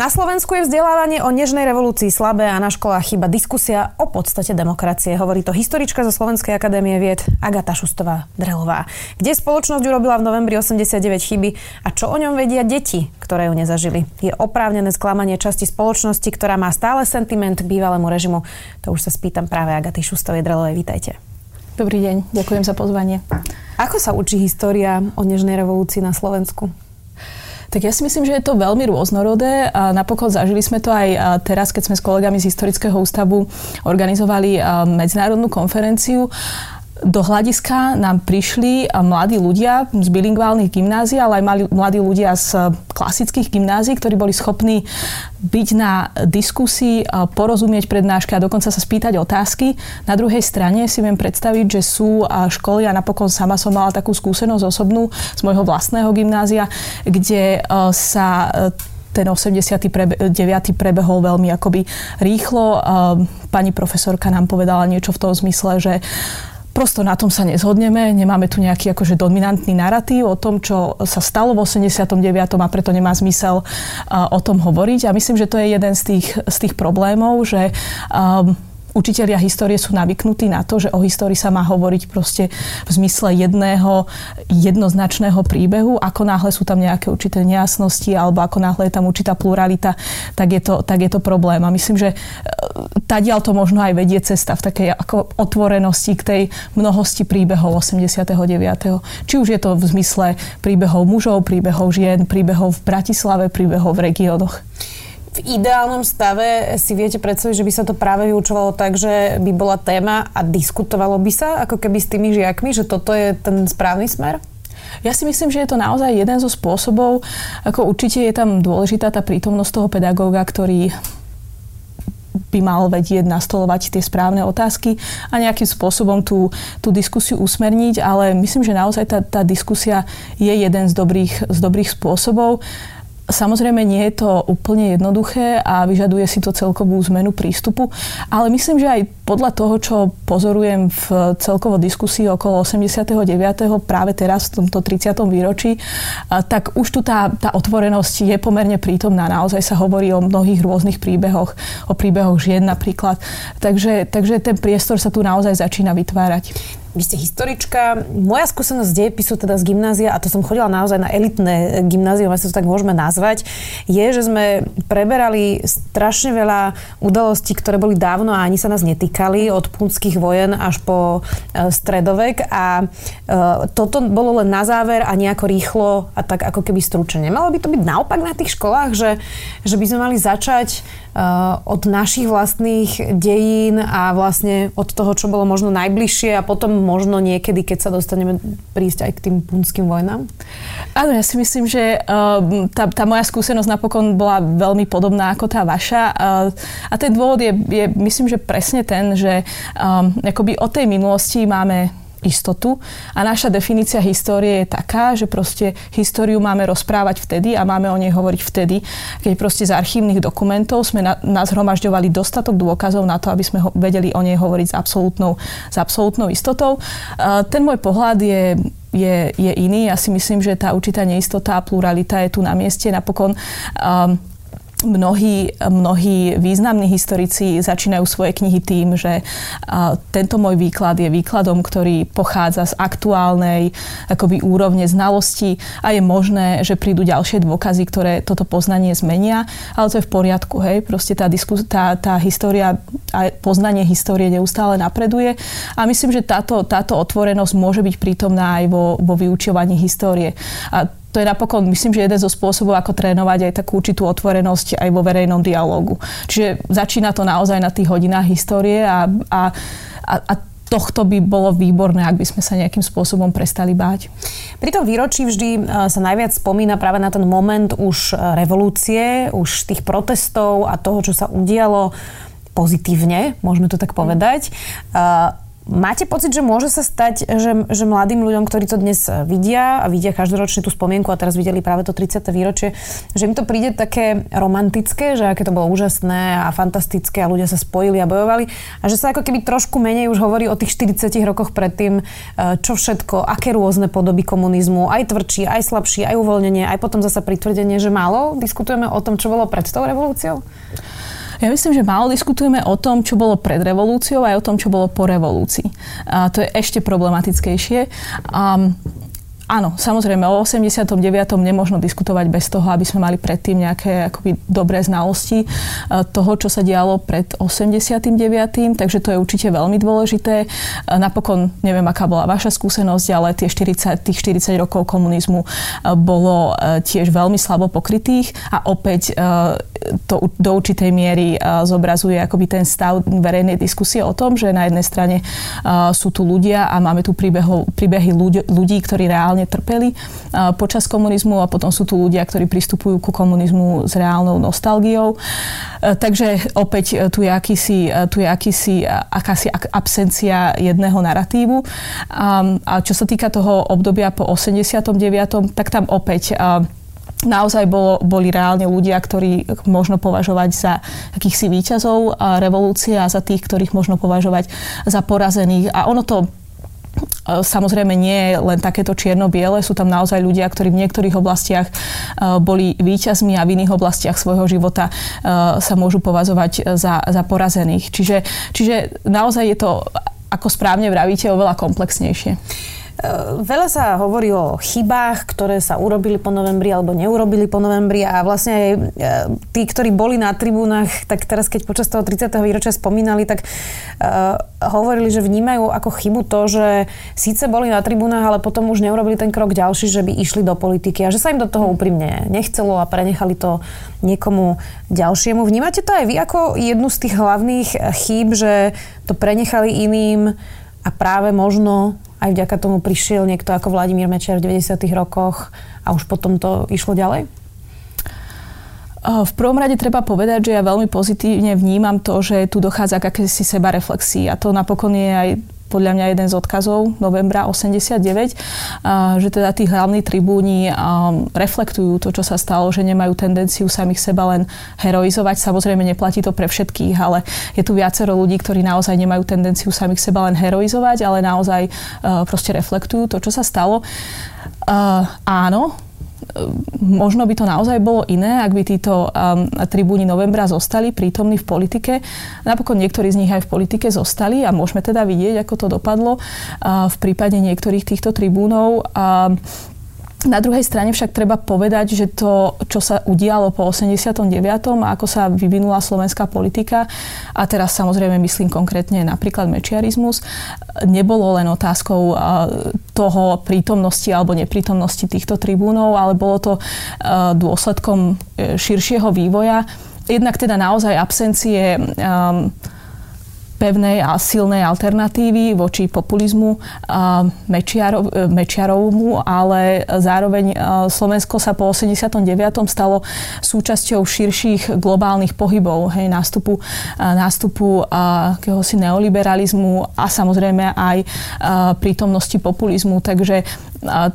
Na Slovensku je vzdelávanie o nežnej revolúcii slabé a na školách chyba diskusia o podstate demokracie. Hovorí to historička zo Slovenskej akadémie vied Agata Šustová Drelová. Kde spoločnosť urobila v novembri 89 chyby a čo o ňom vedia deti, ktoré ju nezažili. Je oprávnené sklamanie časti spoločnosti, ktorá má stále sentiment k bývalému režimu. To už sa spýtam práve Agaty Šustovej Drelovej. Vítajte. Dobrý deň, ďakujem za pozvanie. Ako sa učí história o nežnej revolúcii na Slovensku? Tak ja si myslím, že je to veľmi rôznorodé a napokon zažili sme to aj teraz, keď sme s kolegami z Historického ústavu organizovali medzinárodnú konferenciu do hľadiska nám prišli mladí ľudia z bilingválnych gymnázií, ale aj mladí ľudia z klasických gymnázií, ktorí boli schopní byť na diskusii, porozumieť prednášky a dokonca sa spýtať otázky. Na druhej strane si viem predstaviť, že sú školy a napokon sama som mala takú skúsenosť osobnú z môjho vlastného gymnázia, kde sa ten 89. prebehol veľmi akoby rýchlo. Pani profesorka nám povedala niečo v tom zmysle, že Prosto na tom sa nezhodneme, nemáme tu nejaký akože dominantný narratív o tom, čo sa stalo v 89. a preto nemá zmysel uh, o tom hovoriť. A myslím, že to je jeden z tých, z tých problémov, že um, učitelia histórie sú navyknutí na to, že o histórii sa má hovoriť proste v zmysle jedného jednoznačného príbehu. Ako náhle sú tam nejaké určité nejasnosti alebo ako náhle je tam určitá pluralita, tak je to, tak je to problém. A myslím, že e, tadiaľ to možno aj vedie cesta v takej ako otvorenosti k tej mnohosti príbehov 89. Či už je to v zmysle príbehov mužov, príbehov žien, príbehov v Bratislave, príbehov v regiónoch v ideálnom stave si viete predstaviť, že by sa to práve vyučovalo tak, že by bola téma a diskutovalo by sa ako keby s tými žiakmi, že toto je ten správny smer? Ja si myslím, že je to naozaj jeden zo spôsobov. Ako určite je tam dôležitá tá prítomnosť toho pedagóga, ktorý by mal vedieť nastolovať tie správne otázky a nejakým spôsobom tú, tú diskusiu usmerniť, ale myslím, že naozaj tá, tá diskusia je jeden z dobrých, z dobrých spôsobov. Samozrejme nie je to úplne jednoduché a vyžaduje si to celkovú zmenu prístupu, ale myslím, že aj podľa toho, čo pozorujem v celkovo diskusii okolo 89. práve teraz v tomto 30. výročí, tak už tu tá, tá otvorenosť je pomerne prítomná. Naozaj sa hovorí o mnohých rôznych príbehoch, o príbehoch žien napríklad. Takže, takže ten priestor sa tu naozaj začína vytvárať. Vy ste historička. Moja skúsenosť z dejepisu, teda z gymnázia, a to som chodila naozaj na elitné gymnázium, asi to tak môžeme nazvať, je, že sme preberali strašne veľa udalostí, ktoré boli dávno a ani sa nás netýkali, od punských vojen až po e, stredovek a e, toto bolo len na záver a nejako rýchlo a tak ako keby stručne. Malo by to byť naopak na tých školách, že, že by sme mali začať od našich vlastných dejín a vlastne od toho, čo bolo možno najbližšie a potom možno niekedy, keď sa dostaneme prísť aj k tým punským vojnám? Áno, ja si myslím, že uh, tá, tá moja skúsenosť napokon bola veľmi podobná ako tá vaša. Uh, a ten dôvod je, je, myslím, že presne ten, že um, akoby o tej minulosti máme istotu. A naša definícia histórie je taká, že proste históriu máme rozprávať vtedy a máme o nej hovoriť vtedy, keď proste z archívnych dokumentov sme na, dostatok dôkazov na to, aby sme ho, vedeli o nej hovoriť s absolútnou, s absolútnou istotou. Ten môj pohľad je je, je iný. Ja si myslím, že tá určitá neistota a pluralita je tu na mieste. Napokon um, mnohí, mnohí významní historici začínajú svoje knihy tým, že tento môj výklad je výkladom, ktorý pochádza z aktuálnej akoby úrovne znalosti a je možné, že prídu ďalšie dôkazy, ktoré toto poznanie zmenia, ale to je v poriadku, hej, proste tá, diskus, tá, tá história a poznanie histórie neustále napreduje a myslím, že táto, táto otvorenosť môže byť prítomná aj vo, vo vyučovaní histórie. A to je napokon, myslím, že jeden zo spôsobov, ako trénovať aj takú určitú otvorenosť aj vo verejnom dialogu. Čiže začína to naozaj na tých hodinách histórie a, a, a, a tohto by bolo výborné, ak by sme sa nejakým spôsobom prestali báť. Pri tom výročí vždy e, sa najviac spomína práve na ten moment už e, revolúcie, už tých protestov a toho, čo sa udialo pozitívne, môžeme to tak povedať. Uh, Máte pocit, že môže sa stať, že, že mladým ľuďom, ktorí to dnes vidia a vidia každoročne tú spomienku a teraz videli práve to 30. výročie, že im to príde také romantické, že aké to bolo úžasné a fantastické a ľudia sa spojili a bojovali a že sa ako keby trošku menej už hovorí o tých 40 rokoch predtým, e, čo všetko, aké rôzne podoby komunizmu, aj tvrdší, aj slabší, aj uvoľnenie, aj potom zase pritvrdenie, že málo diskutujeme o tom, čo bolo pred tou revolúciou? Ja myslím, že málo diskutujeme o tom, čo bolo pred revolúciou aj o tom, čo bolo po revolúcii. A to je ešte problematickejšie. Um, Áno, samozrejme, o 89. nemôžno diskutovať bez toho, aby sme mali predtým nejaké akoby dobré znalosti e, toho, čo sa dialo pred 89. Takže to je určite veľmi dôležité. E, napokon, neviem, aká bola vaša skúsenosť, ale tie 40, tých 40 rokov komunizmu e, bolo tiež veľmi slabo pokrytých a opäť to do určitej miery zobrazuje akoby ten stav verejnej diskusie o tom, že na jednej strane sú tu ľudia a máme tu príbehy ľudí, ľudí ktorí reálne reálne trpeli počas komunizmu a potom sú tu ľudia, ktorí pristupujú ku komunizmu s reálnou nostalgiou. E, takže opäť e, tu je, akýsi, e, tu je akýsi, akási absencia jedného narratívu. A čo sa týka toho obdobia po 89., tak tam opäť naozaj bolo, boli reálne ľudia, ktorí možno považovať za akýchsi výťazov revolúcie a za tých, ktorých možno považovať za porazených. A ono to Samozrejme nie je len takéto čierno-biele, sú tam naozaj ľudia, ktorí v niektorých oblastiach boli víťazmi a v iných oblastiach svojho života sa môžu považovať za, za porazených. Čiže, čiže naozaj je to, ako správne vravíte, oveľa komplexnejšie. Eh, veľa sa hovorí o chybách, ktoré sa urobili po novembri alebo neurobili po novembri a vlastne aj eh, tí, ktorí boli na tribúnach, tak teraz keď počas toho 30. výročia spomínali, tak uh, hovorili, že vnímajú ako chybu to, že síce boli na tribúnach, ale potom už neurobili ten krok ďalší, že by išli do politiky a že sa im do toho úprimne nechcelo a prenechali to niekomu ďalšiemu. Vnímate to aj vy ako jednu z tých hlavných chýb, že to prenechali iným a práve možno aj vďaka tomu prišiel niekto ako Vladimír Mečiar v 90. rokoch a už potom to išlo ďalej? V prvom rade treba povedať, že ja veľmi pozitívne vnímam to, že tu dochádza k akési seba reflexii a to napokon je aj podľa mňa jeden z odkazov novembra 89, že teda tí hlavní tribúni reflektujú to, čo sa stalo, že nemajú tendenciu samých seba len heroizovať. Samozrejme, neplatí to pre všetkých, ale je tu viacero ľudí, ktorí naozaj nemajú tendenciu samých seba len heroizovať, ale naozaj proste reflektujú to, čo sa stalo. Áno, možno by to naozaj bolo iné, ak by títo um, tribúni novembra zostali prítomní v politike. Napokon niektorí z nich aj v politike zostali a môžeme teda vidieť, ako to dopadlo uh, v prípade niektorých týchto tribúnov. Uh, na druhej strane však treba povedať, že to, čo sa udialo po 89. a ako sa vyvinula slovenská politika, a teraz samozrejme myslím konkrétne napríklad mečiarizmus, nebolo len otázkou toho prítomnosti alebo neprítomnosti týchto tribúnov, ale bolo to dôsledkom e, širšieho vývoja. Jednak teda naozaj absencie um, pevnej a silnej alternatívy voči populizmu Mečiarov, Mečiarovmu, ale zároveň Slovensko sa po 89. stalo súčasťou širších globálnych pohybov, hej, nástupu, nástupu akéhosi neoliberalizmu a samozrejme aj prítomnosti populizmu. Takže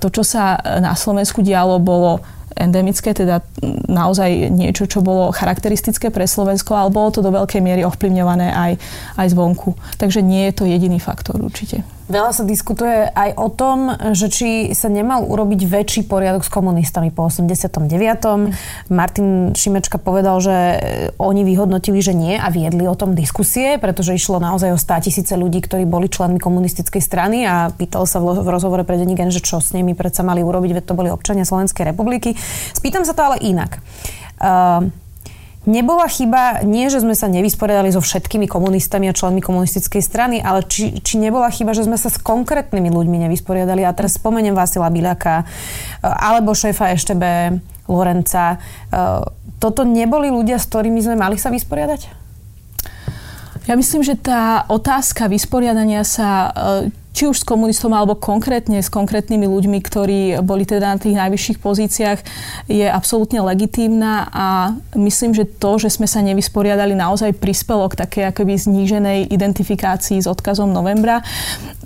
to, čo sa na Slovensku dialo, bolo endemické, teda naozaj niečo, čo bolo charakteristické pre Slovensko, ale bolo to do veľkej miery ovplyvňované aj, aj zvonku. Takže nie je to jediný faktor určite. Veľa sa diskutuje aj o tom, že či sa nemal urobiť väčší poriadok s komunistami po 89. Martin Šimečka povedal, že oni vyhodnotili, že nie a viedli o tom diskusie, pretože išlo naozaj o 100 tisíce ľudí, ktorí boli členmi komunistickej strany a pýtal sa v rozhovore pre Denigen, že čo s nimi predsa mali urobiť, veď to boli občania Slovenskej republiky. Spýtam sa to ale inak. Uh, Nebola chyba, nie že sme sa nevysporiadali so všetkými komunistami a členmi komunistickej strany, ale či, či nebola chyba, že sme sa s konkrétnymi ľuďmi nevysporiadali. A teraz spomeniem Vasila Biľaka e, alebo šéfa Eštebe Lorenca. E, toto neboli ľudia, s ktorými sme mali sa vysporiadať? Ja myslím, že tá otázka vysporiadania sa e, či už s komunistom alebo konkrétne s konkrétnymi ľuďmi, ktorí boli teda na tých najvyšších pozíciách, je absolútne legitímna a myslím, že to, že sme sa nevysporiadali, naozaj prispelo k takej akoby zníženej identifikácii s odkazom novembra.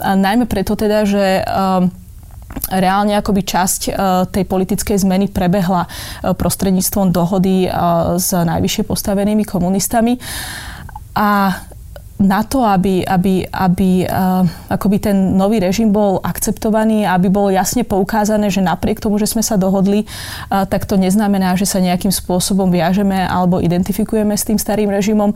A najmä preto teda, že reálne akoby časť e, tej politickej zmeny prebehla e, prostredníctvom dohody e, s najvyššie postavenými komunistami. A na to, aby, aby, aby uh, akoby ten nový režim bol akceptovaný, aby bolo jasne poukázané, že napriek tomu, že sme sa dohodli, uh, tak to neznamená, že sa nejakým spôsobom viažeme alebo identifikujeme s tým starým režimom.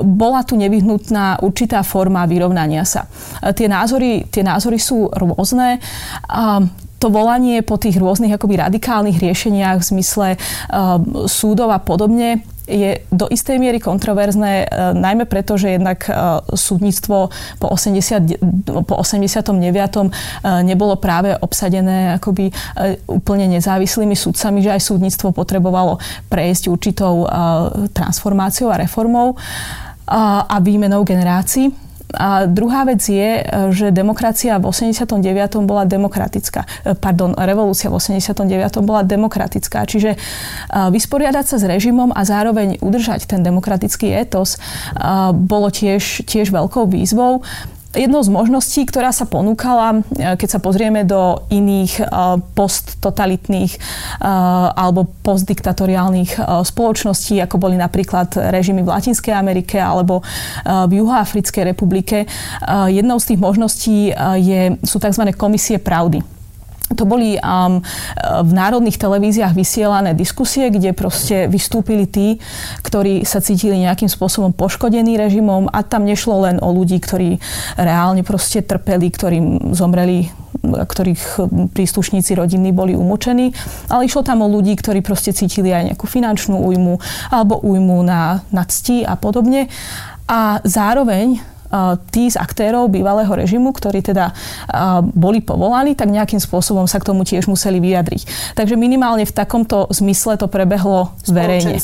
Bola tu nevyhnutná určitá forma vyrovnania sa. Uh, tie, názory, tie názory sú rôzne. Uh, to volanie po tých rôznych akoby radikálnych riešeniach v zmysle uh, súdov a podobne je do istej miery kontroverzné, e, najmä preto, že jednak e, súdnictvo po, 80, po 89. E, nebolo práve obsadené akoby úplne nezávislými sudcami, že aj súdnictvo potrebovalo prejsť určitou transformáciou a reformou a výmenou generácií. A druhá vec je, že demokracia v 89. bola demokratická. Pardon, revolúcia v 89. bola demokratická. Čiže vysporiadať sa s režimom a zároveň udržať ten demokratický etos bolo tiež, tiež veľkou výzvou jednou z možností, ktorá sa ponúkala, e, keď sa pozrieme do iných e, posttotalitných e, alebo postdiktatoriálnych spoločností, ako boli napríklad režimy v Latinskej Amerike alebo v Juhoafrickej republike, jednou z tých možností je, sú tzv. komisie pravdy to boli um, v národných televíziách vysielané diskusie, kde proste vystúpili tí, ktorí sa cítili nejakým spôsobom poškodení režimom a tam nešlo len o ľudí, ktorí reálne proste trpeli, ktorým zomreli ktorých príslušníci rodiny boli umočení, ale išlo tam o ľudí, ktorí proste cítili aj nejakú finančnú újmu alebo újmu na, na cti a podobne. A zároveň tí z aktérov bývalého režimu, ktorí teda boli povolaní, tak nejakým spôsobom sa k tomu tiež museli vyjadriť. Takže minimálne v takomto zmysle to prebehlo verejne.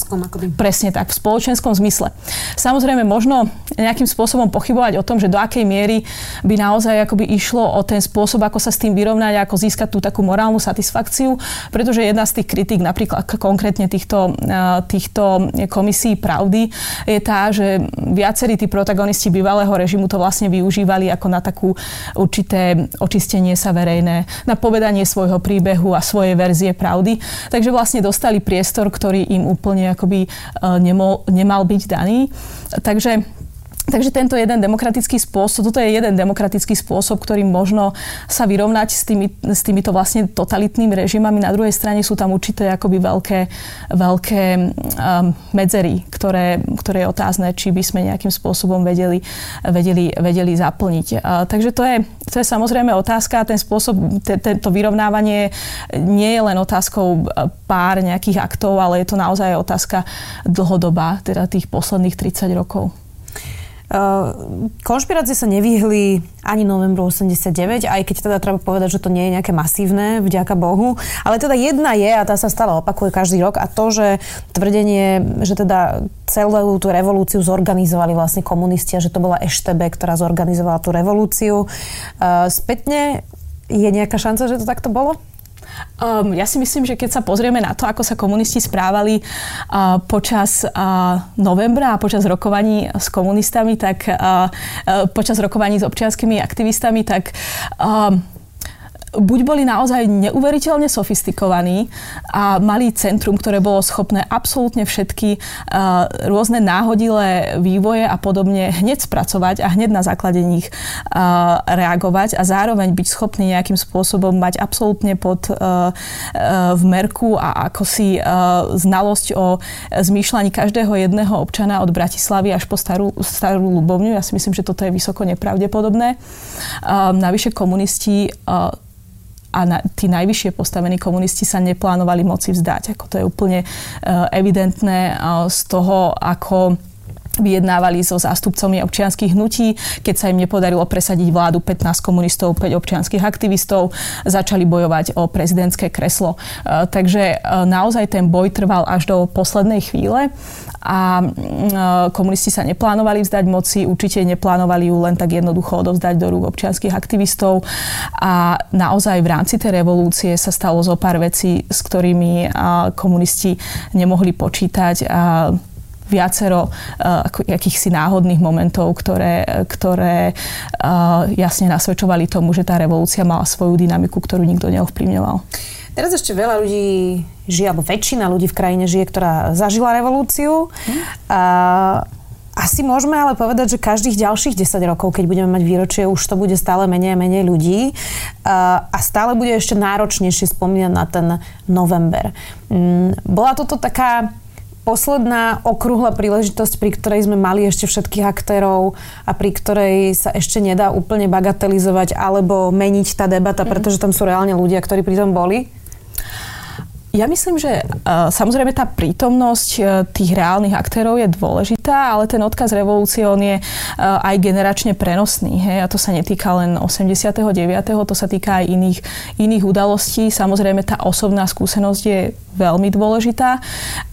Presne tak, v spoločenskom zmysle. Samozrejme, možno nejakým spôsobom pochybovať o tom, že do akej miery by naozaj akoby išlo o ten spôsob, ako sa s tým vyrovnať, ako získať tú takú morálnu satisfakciu, pretože jedna z tých kritík napríklad konkrétne týchto, týchto komisí pravdy je tá, že viacerí tí protagonisti bývalého režimu to vlastne využívali ako na takú určité očistenie sa verejné, na povedanie svojho príbehu a svojej verzie pravdy. Takže vlastne dostali priestor, ktorý im úplne akoby e, nemal, byť daný. Takže Takže tento jeden demokratický spôsob, toto je jeden demokratický spôsob, ktorým možno sa vyrovnať s, tými, s týmito vlastne totalitnými režimami. Na druhej strane sú tam určité akoby veľké, veľké um, medzery, ktoré, ktoré je otázne, či by sme nejakým spôsobom vedeli, vedeli, vedeli zaplniť. Uh, takže to je, to je samozrejme otázka. Ten spôsob, to vyrovnávanie nie je len otázkou uh, pár nejakých aktov, ale je to naozaj otázka dlhodobá, teda tých posledných 30 rokov. Uh, konšpirácie sa nevyhli ani novembru 89, aj keď teda treba povedať, že to nie je nejaké masívne, vďaka Bohu. Ale teda jedna je, a tá sa stále opakuje každý rok, a to, že tvrdenie, že teda celú tú revolúciu zorganizovali vlastne komunisti a že to bola Eštebe, ktorá zorganizovala tú revolúciu. Uh, spätne je nejaká šanca, že to takto bolo? Um, ja si myslím, že keď sa pozrieme na to, ako sa komunisti správali uh, počas uh, novembra a počas rokovaní s komunistami, tak uh, uh, počas rokovaní s občianskými aktivistami, tak uh, buď boli naozaj neuveriteľne sofistikovaní a mali centrum, ktoré bolo schopné absolútne všetky uh, rôzne náhodilé vývoje a podobne hneď spracovať a hneď na základe nich uh, reagovať a zároveň byť schopný nejakým spôsobom mať absolútne pod uh, v merku a ako si znalosť o zmýšľaní každého jedného občana od Bratislavy až po starú, starú Lubovňu. Ja si myslím, že toto je vysoko nepravdepodobné. Navyše komunisti a na, tí najvyššie postavení komunisti sa neplánovali moci vzdať. Ako to je úplne uh, evidentné uh, z toho, ako vyjednávali so zástupcami občianských hnutí. Keď sa im nepodarilo presadiť vládu 15 komunistov, 5 občianských aktivistov, začali bojovať o prezidentské kreslo. E, takže e, naozaj ten boj trval až do poslednej chvíle a e, komunisti sa neplánovali vzdať moci, určite neplánovali ju len tak jednoducho odovzdať do rúk občianských aktivistov a naozaj v rámci tej revolúcie sa stalo zo pár vecí, s ktorými komunisti nemohli počítať viacero uh, akýchsi náhodných momentov, ktoré, ktoré uh, jasne nasvedčovali tomu, že tá revolúcia mala svoju dynamiku, ktorú nikto neovplyvňoval. Teraz ešte veľa ľudí žije, alebo väčšina ľudí v krajine žije, ktorá zažila revolúciu. Hmm. Uh, asi môžeme ale povedať, že každých ďalších 10 rokov, keď budeme mať výročie, už to bude stále menej a menej ľudí a stále bude ešte náročnejšie spomínať na ten november. Mm, bola toto taká posledná okrúhla príležitosť, pri ktorej sme mali ešte všetkých aktérov a pri ktorej sa ešte nedá úplne bagatelizovať alebo meniť tá debata, mm. pretože tam sú reálne ľudia, ktorí pri tom boli? Ja myslím, že uh, samozrejme tá prítomnosť uh, tých reálnych aktérov je dôležitá, ale ten odkaz revolúcie on je uh, aj generačne prenosný. Hej? A to sa netýka len 89. To sa týka aj iných, iných udalostí. Samozrejme tá osobná skúsenosť je veľmi dôležitá,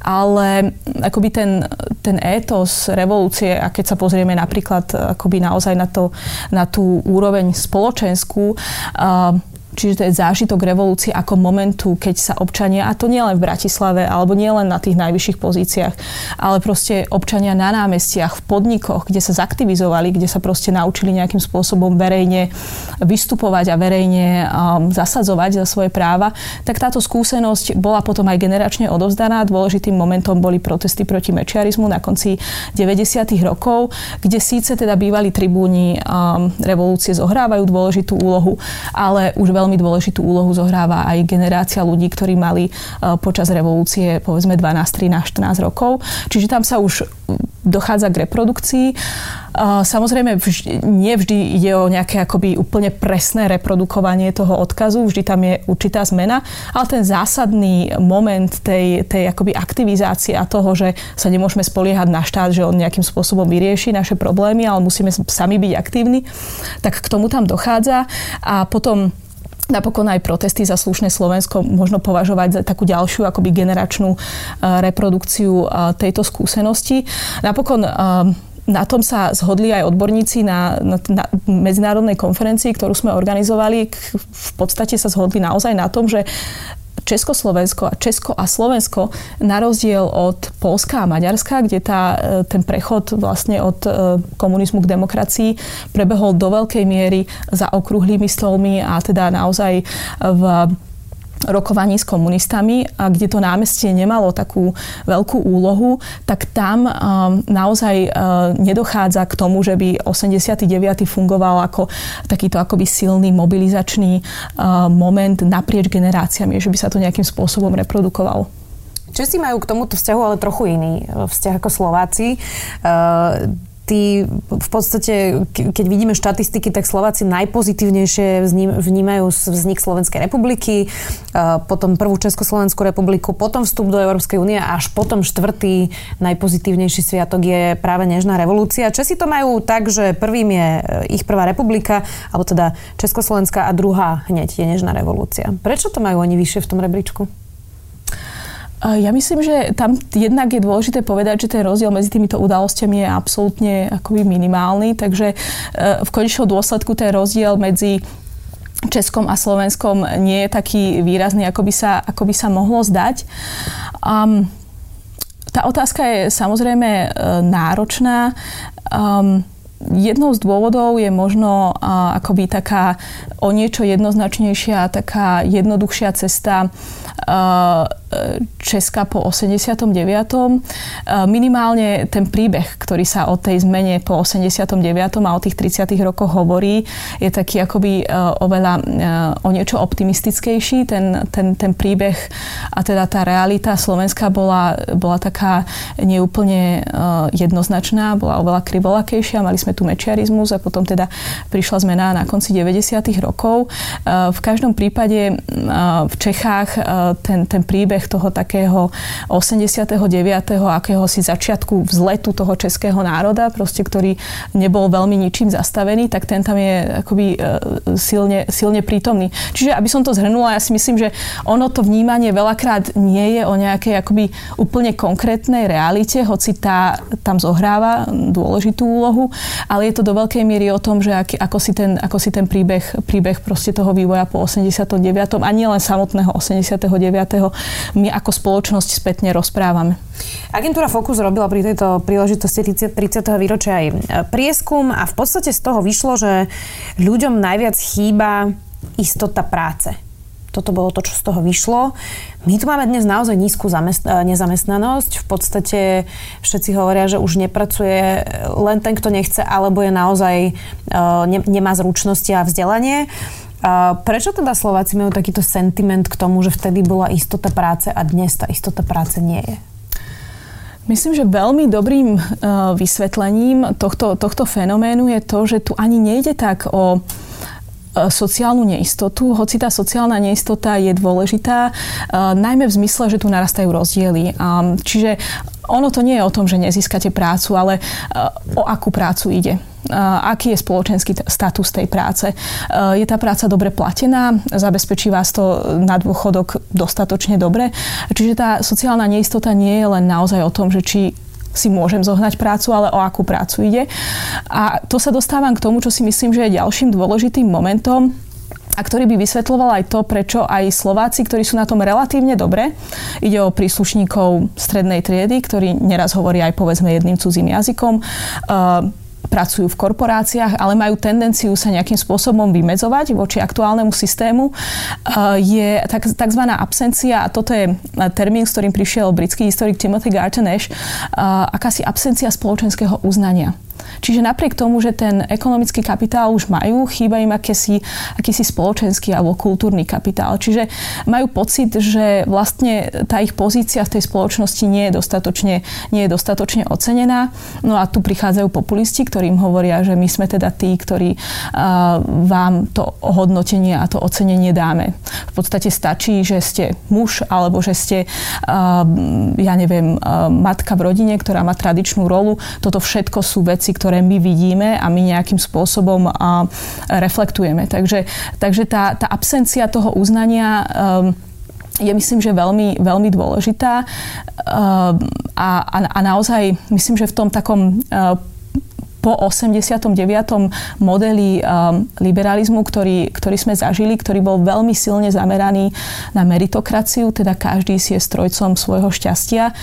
ale akoby ten, ten étos revolúcie, a keď sa pozrieme napríklad akoby naozaj na, to, na tú úroveň spoločenskú, uh, Čiže to je zážitok revolúcie ako momentu, keď sa občania, a to nie len v Bratislave, alebo nie len na tých najvyšších pozíciách, ale proste občania na námestiach, v podnikoch, kde sa zaktivizovali, kde sa proste naučili nejakým spôsobom verejne vystupovať a verejne um, zasadzovať za svoje práva, tak táto skúsenosť bola potom aj generačne odovzdaná. Dôležitým momentom boli protesty proti mečiarizmu na konci 90. rokov, kde síce teda bývali tribúni um, revolúcie zohrávajú dôležitú úlohu, ale už veľmi veľmi dôležitú úlohu zohráva aj generácia ľudí, ktorí mali e, počas revolúcie povedzme 12, 13, 14 rokov. Čiže tam sa už dochádza k reprodukcii. E, samozrejme, vždy, nie ide o nejaké akoby úplne presné reprodukovanie toho odkazu, vždy tam je určitá zmena, ale ten zásadný moment tej, tej akoby aktivizácie a toho, že sa nemôžeme spoliehať na štát, že on nejakým spôsobom vyrieši naše problémy, ale musíme sami byť aktívni, tak k tomu tam dochádza a potom napokon aj protesty za slušné Slovensko možno považovať za takú ďalšiu akoby generačnú e, reprodukciu e, tejto skúsenosti. Napokon e, na tom sa zhodli aj odborníci na, na, na medzinárodnej konferencii, ktorú sme organizovali. V podstate sa zhodli naozaj na tom, že Československo a Česko a Slovensko na rozdiel od Polska a Maďarska, kde tá, e, ten prechod vlastne od e, komunizmu k demokracii prebehol do veľkej miery za okrúhlymi stolmi a teda naozaj v rokovaní s komunistami, a kde to námestie nemalo takú veľkú úlohu, tak tam um, naozaj uh, nedochádza k tomu, že by 89. fungoval ako takýto akoby silný mobilizačný uh, moment naprieč generáciami, že by sa to nejakým spôsobom reprodukovalo. Česi majú k tomuto vzťahu ale trochu iný uh, vzťah ako Slováci. Uh, tí v podstate, keď vidíme štatistiky, tak Slováci najpozitívnejšie vnímajú vznik Slovenskej republiky, potom prvú Československú republiku, potom vstup do Európskej únie a až potom štvrtý najpozitívnejší sviatok je práve Nežná revolúcia. Česi to majú tak, že prvým je e, ich prvá republika, alebo teda Československá a druhá hneď je Nežná revolúcia. Prečo to majú oni vyššie v tom rebríčku? Ja myslím, že tam jednak je dôležité povedať, že ten rozdiel medzi týmito udalosťami je absolútne akoby minimálny, takže e, v konečnom dôsledku ten rozdiel medzi Českom a Slovenskom nie je taký výrazný, ako by sa, ako by sa mohlo zdať. Um, tá otázka je samozrejme e, náročná. Um, Jednou z dôvodov je možno uh, akoby taká o niečo jednoznačnejšia, taká jednoduchšia cesta uh, Česka po 89. Uh, minimálne ten príbeh, ktorý sa o tej zmene po 89. a o tých 30. rokoch hovorí, je taký akoby uh, oveľa uh, o niečo optimistickejší. Ten, ten, ten príbeh a teda tá realita Slovenska bola, bola taká neúplne jednoznačná, bola oveľa krivolakejšia. Mali sme tu mečiarizmus a potom teda prišla zmena na konci 90. rokov. E, v každom prípade e, v Čechách e, ten, ten príbeh toho takého 89. akéhosi začiatku vzletu toho českého národa, proste, ktorý nebol veľmi ničím zastavený, tak ten tam je akoby silne, silne prítomný. Čiže aby som to zhrnula, ja si myslím, že ono to vnímanie veľakrát nie je o nejakej akoby úplne konkrétnej realite, hoci tá tam zohráva dôležitú úlohu, ale je to do veľkej miery o tom, že ak, ako, si ten, ako si ten príbeh, príbeh proste toho vývoja po 89. a nie len samotného 89. my ako spoločnosť spätne rozprávame. Agentúra Focus robila pri tejto príležitosti 30. výročia aj e, prieskum a v podstate z toho vyšlo, že ľuďom najviac chýba istota práce. Toto bolo to, čo z toho vyšlo. My tu máme dnes naozaj nízku zamest- e, nezamestnanosť. V podstate všetci hovoria, že už nepracuje len ten, kto nechce, alebo je naozaj e, ne- nemá zručnosti a vzdelanie. Prečo teda Slováci majú takýto sentiment k tomu, že vtedy bola istota práce a dnes tá istota práce nie je? Myslím, že veľmi dobrým uh, vysvetlením tohto, tohto fenoménu je to, že tu ani nejde tak o sociálnu neistotu, hoci tá sociálna neistota je dôležitá, najmä v zmysle, že tu narastajú rozdiely. Čiže ono to nie je o tom, že nezískate prácu, ale o akú prácu ide aký je spoločenský status tej práce. Je tá práca dobre platená, zabezpečí vás to na dôchodok dostatočne dobre. Čiže tá sociálna neistota nie je len naozaj o tom, že či si môžem zohnať prácu, ale o akú prácu ide. A to sa dostávam k tomu, čo si myslím, že je ďalším dôležitým momentom, a ktorý by vysvetloval aj to, prečo aj Slováci, ktorí sú na tom relatívne dobre, ide o príslušníkov strednej triedy, ktorí neraz hovoria aj povedzme jedným cudzím jazykom, uh, pracujú v korporáciách, ale majú tendenciu sa nejakým spôsobom vymedzovať voči aktuálnemu systému, je tzv. absencia, a toto je termín, s ktorým prišiel britský historik Timothy Garton Ash, akási absencia spoločenského uznania. Čiže napriek tomu, že ten ekonomický kapitál už majú, chýba im akési, akýsi spoločenský alebo kultúrny kapitál. Čiže majú pocit, že vlastne tá ich pozícia v tej spoločnosti nie je dostatočne, nie je dostatočne ocenená. No a tu prichádzajú populisti, ktorým hovoria, že my sme teda tí, ktorí uh, vám to hodnotenie a to ocenenie dáme. V podstate stačí, že ste muž alebo že ste, uh, ja neviem, uh, matka v rodine, ktorá má tradičnú rolu. Toto všetko sú veci, ktoré my vidíme a my nejakým spôsobom reflektujeme. Takže, takže tá, tá absencia toho uznania um, je myslím, že veľmi, veľmi dôležitá um, a, a, a naozaj myslím, že v tom takom uh, po 89. modeli um, liberalizmu, ktorý, ktorý sme zažili, ktorý bol veľmi silne zameraný na meritokraciu, teda každý si je strojcom svojho šťastia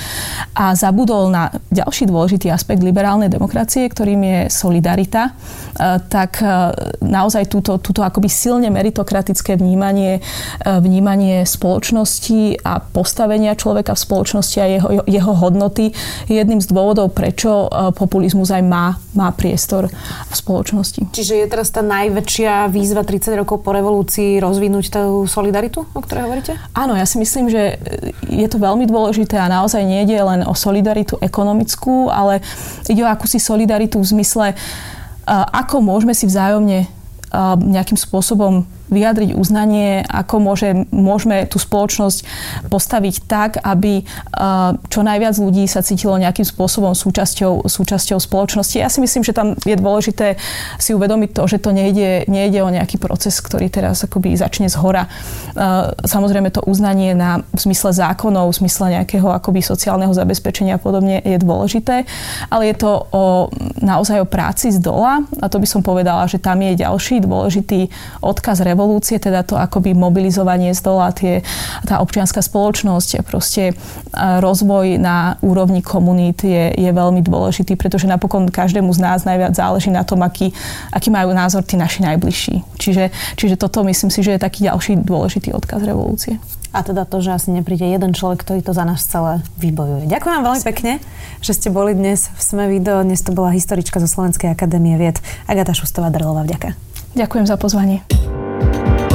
a zabudol na ďalší dôležitý aspekt liberálnej demokracie, ktorým je solidarita, uh, tak uh, naozaj túto, túto akoby silne meritokratické vnímanie, uh, vnímanie spoločnosti a postavenia človeka v spoločnosti a jeho, jeho hodnoty je jedným z dôvodov, prečo populizmus aj má, má priestor v spoločnosti. Čiže je teraz tá najväčšia výzva 30 rokov po revolúcii rozvinúť tú solidaritu, o ktorej hovoríte? Áno, ja si myslím, že je to veľmi dôležité a naozaj nejde len o solidaritu ekonomickú, ale ide o akúsi solidaritu v zmysle, ako môžeme si vzájomne nejakým spôsobom vyjadriť uznanie, ako môže, môžeme tú spoločnosť postaviť tak, aby čo najviac ľudí sa cítilo nejakým spôsobom súčasťou, súčasťou spoločnosti. Ja si myslím, že tam je dôležité si uvedomiť to, že to nejde, nejde o nejaký proces, ktorý teraz akoby začne z hora. Samozrejme to uznanie na, v zmysle zákonov, v zmysle nejakého akoby sociálneho zabezpečenia a podobne je dôležité, ale je to o, naozaj o práci z dola a to by som povedala, že tam je ďalší dôležitý odkaz revolúcie revolúcie, teda to akoby mobilizovanie z dola, tie, tá občianská spoločnosť, proste rozvoj na úrovni komunít je, je veľmi dôležitý, pretože napokon každému z nás najviac záleží na tom, aký, aký majú názor tí naši najbližší. Čiže, čiže toto myslím si, že je taký ďalší dôležitý odkaz revolúcie. A teda to, že asi nepríde jeden človek, ktorý to za nás celé vybojuje. Ďakujem vám veľmi pekne, že ste boli dnes v Sme video. Dnes to bola historička zo Slovenskej akadémie vied Agata Šustová-Drlová. Vďaka. Ďakujem za pozvanie.